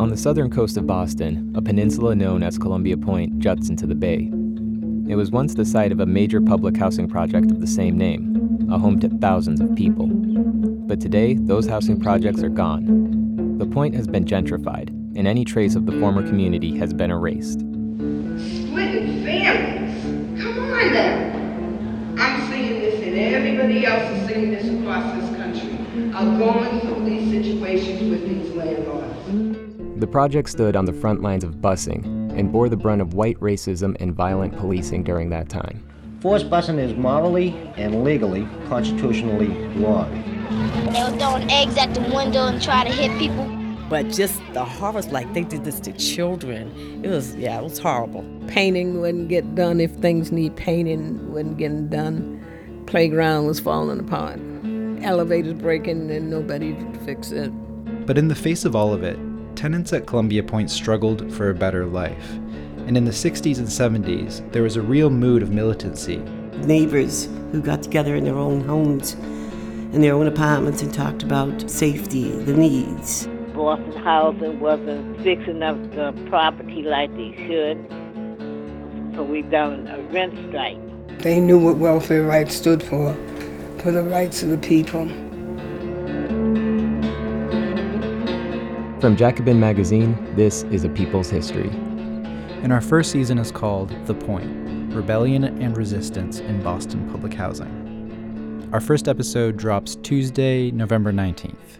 On the southern coast of Boston, a peninsula known as Columbia Point juts into the bay. It was once the site of a major public housing project of the same name, a home to thousands of people. But today, those housing projects are gone. The point has been gentrified, and any trace of the former community has been erased. Splitting families. Come on now. I'm seeing this and everybody else is seeing this across this country. Are going through these situations with these landlords. The project stood on the front lines of busing and bore the brunt of white racism and violent policing during that time. Forced busing is morally and legally, constitutionally wrong. They were throwing eggs at the window and trying to hit people. But just the horrors, like they did this to children. It was, yeah, it was horrible. Painting wouldn't get done if things need painting, wasn't getting done. Playground was falling apart. Elevators breaking and nobody to fix it. But in the face of all of it, tenants at Columbia Point struggled for a better life. And in the 60s and 70s, there was a real mood of militancy. Neighbors who got together in their own homes, in their own apartments, and talked about safety, the needs. Boston Housing wasn't fixing up the property like they should. So we done a rent strike. They knew what welfare rights stood for, for the rights of the people. From Jacobin Magazine, this is A People's History. And our first season is called The Point Rebellion and Resistance in Boston Public Housing. Our first episode drops Tuesday, November 19th.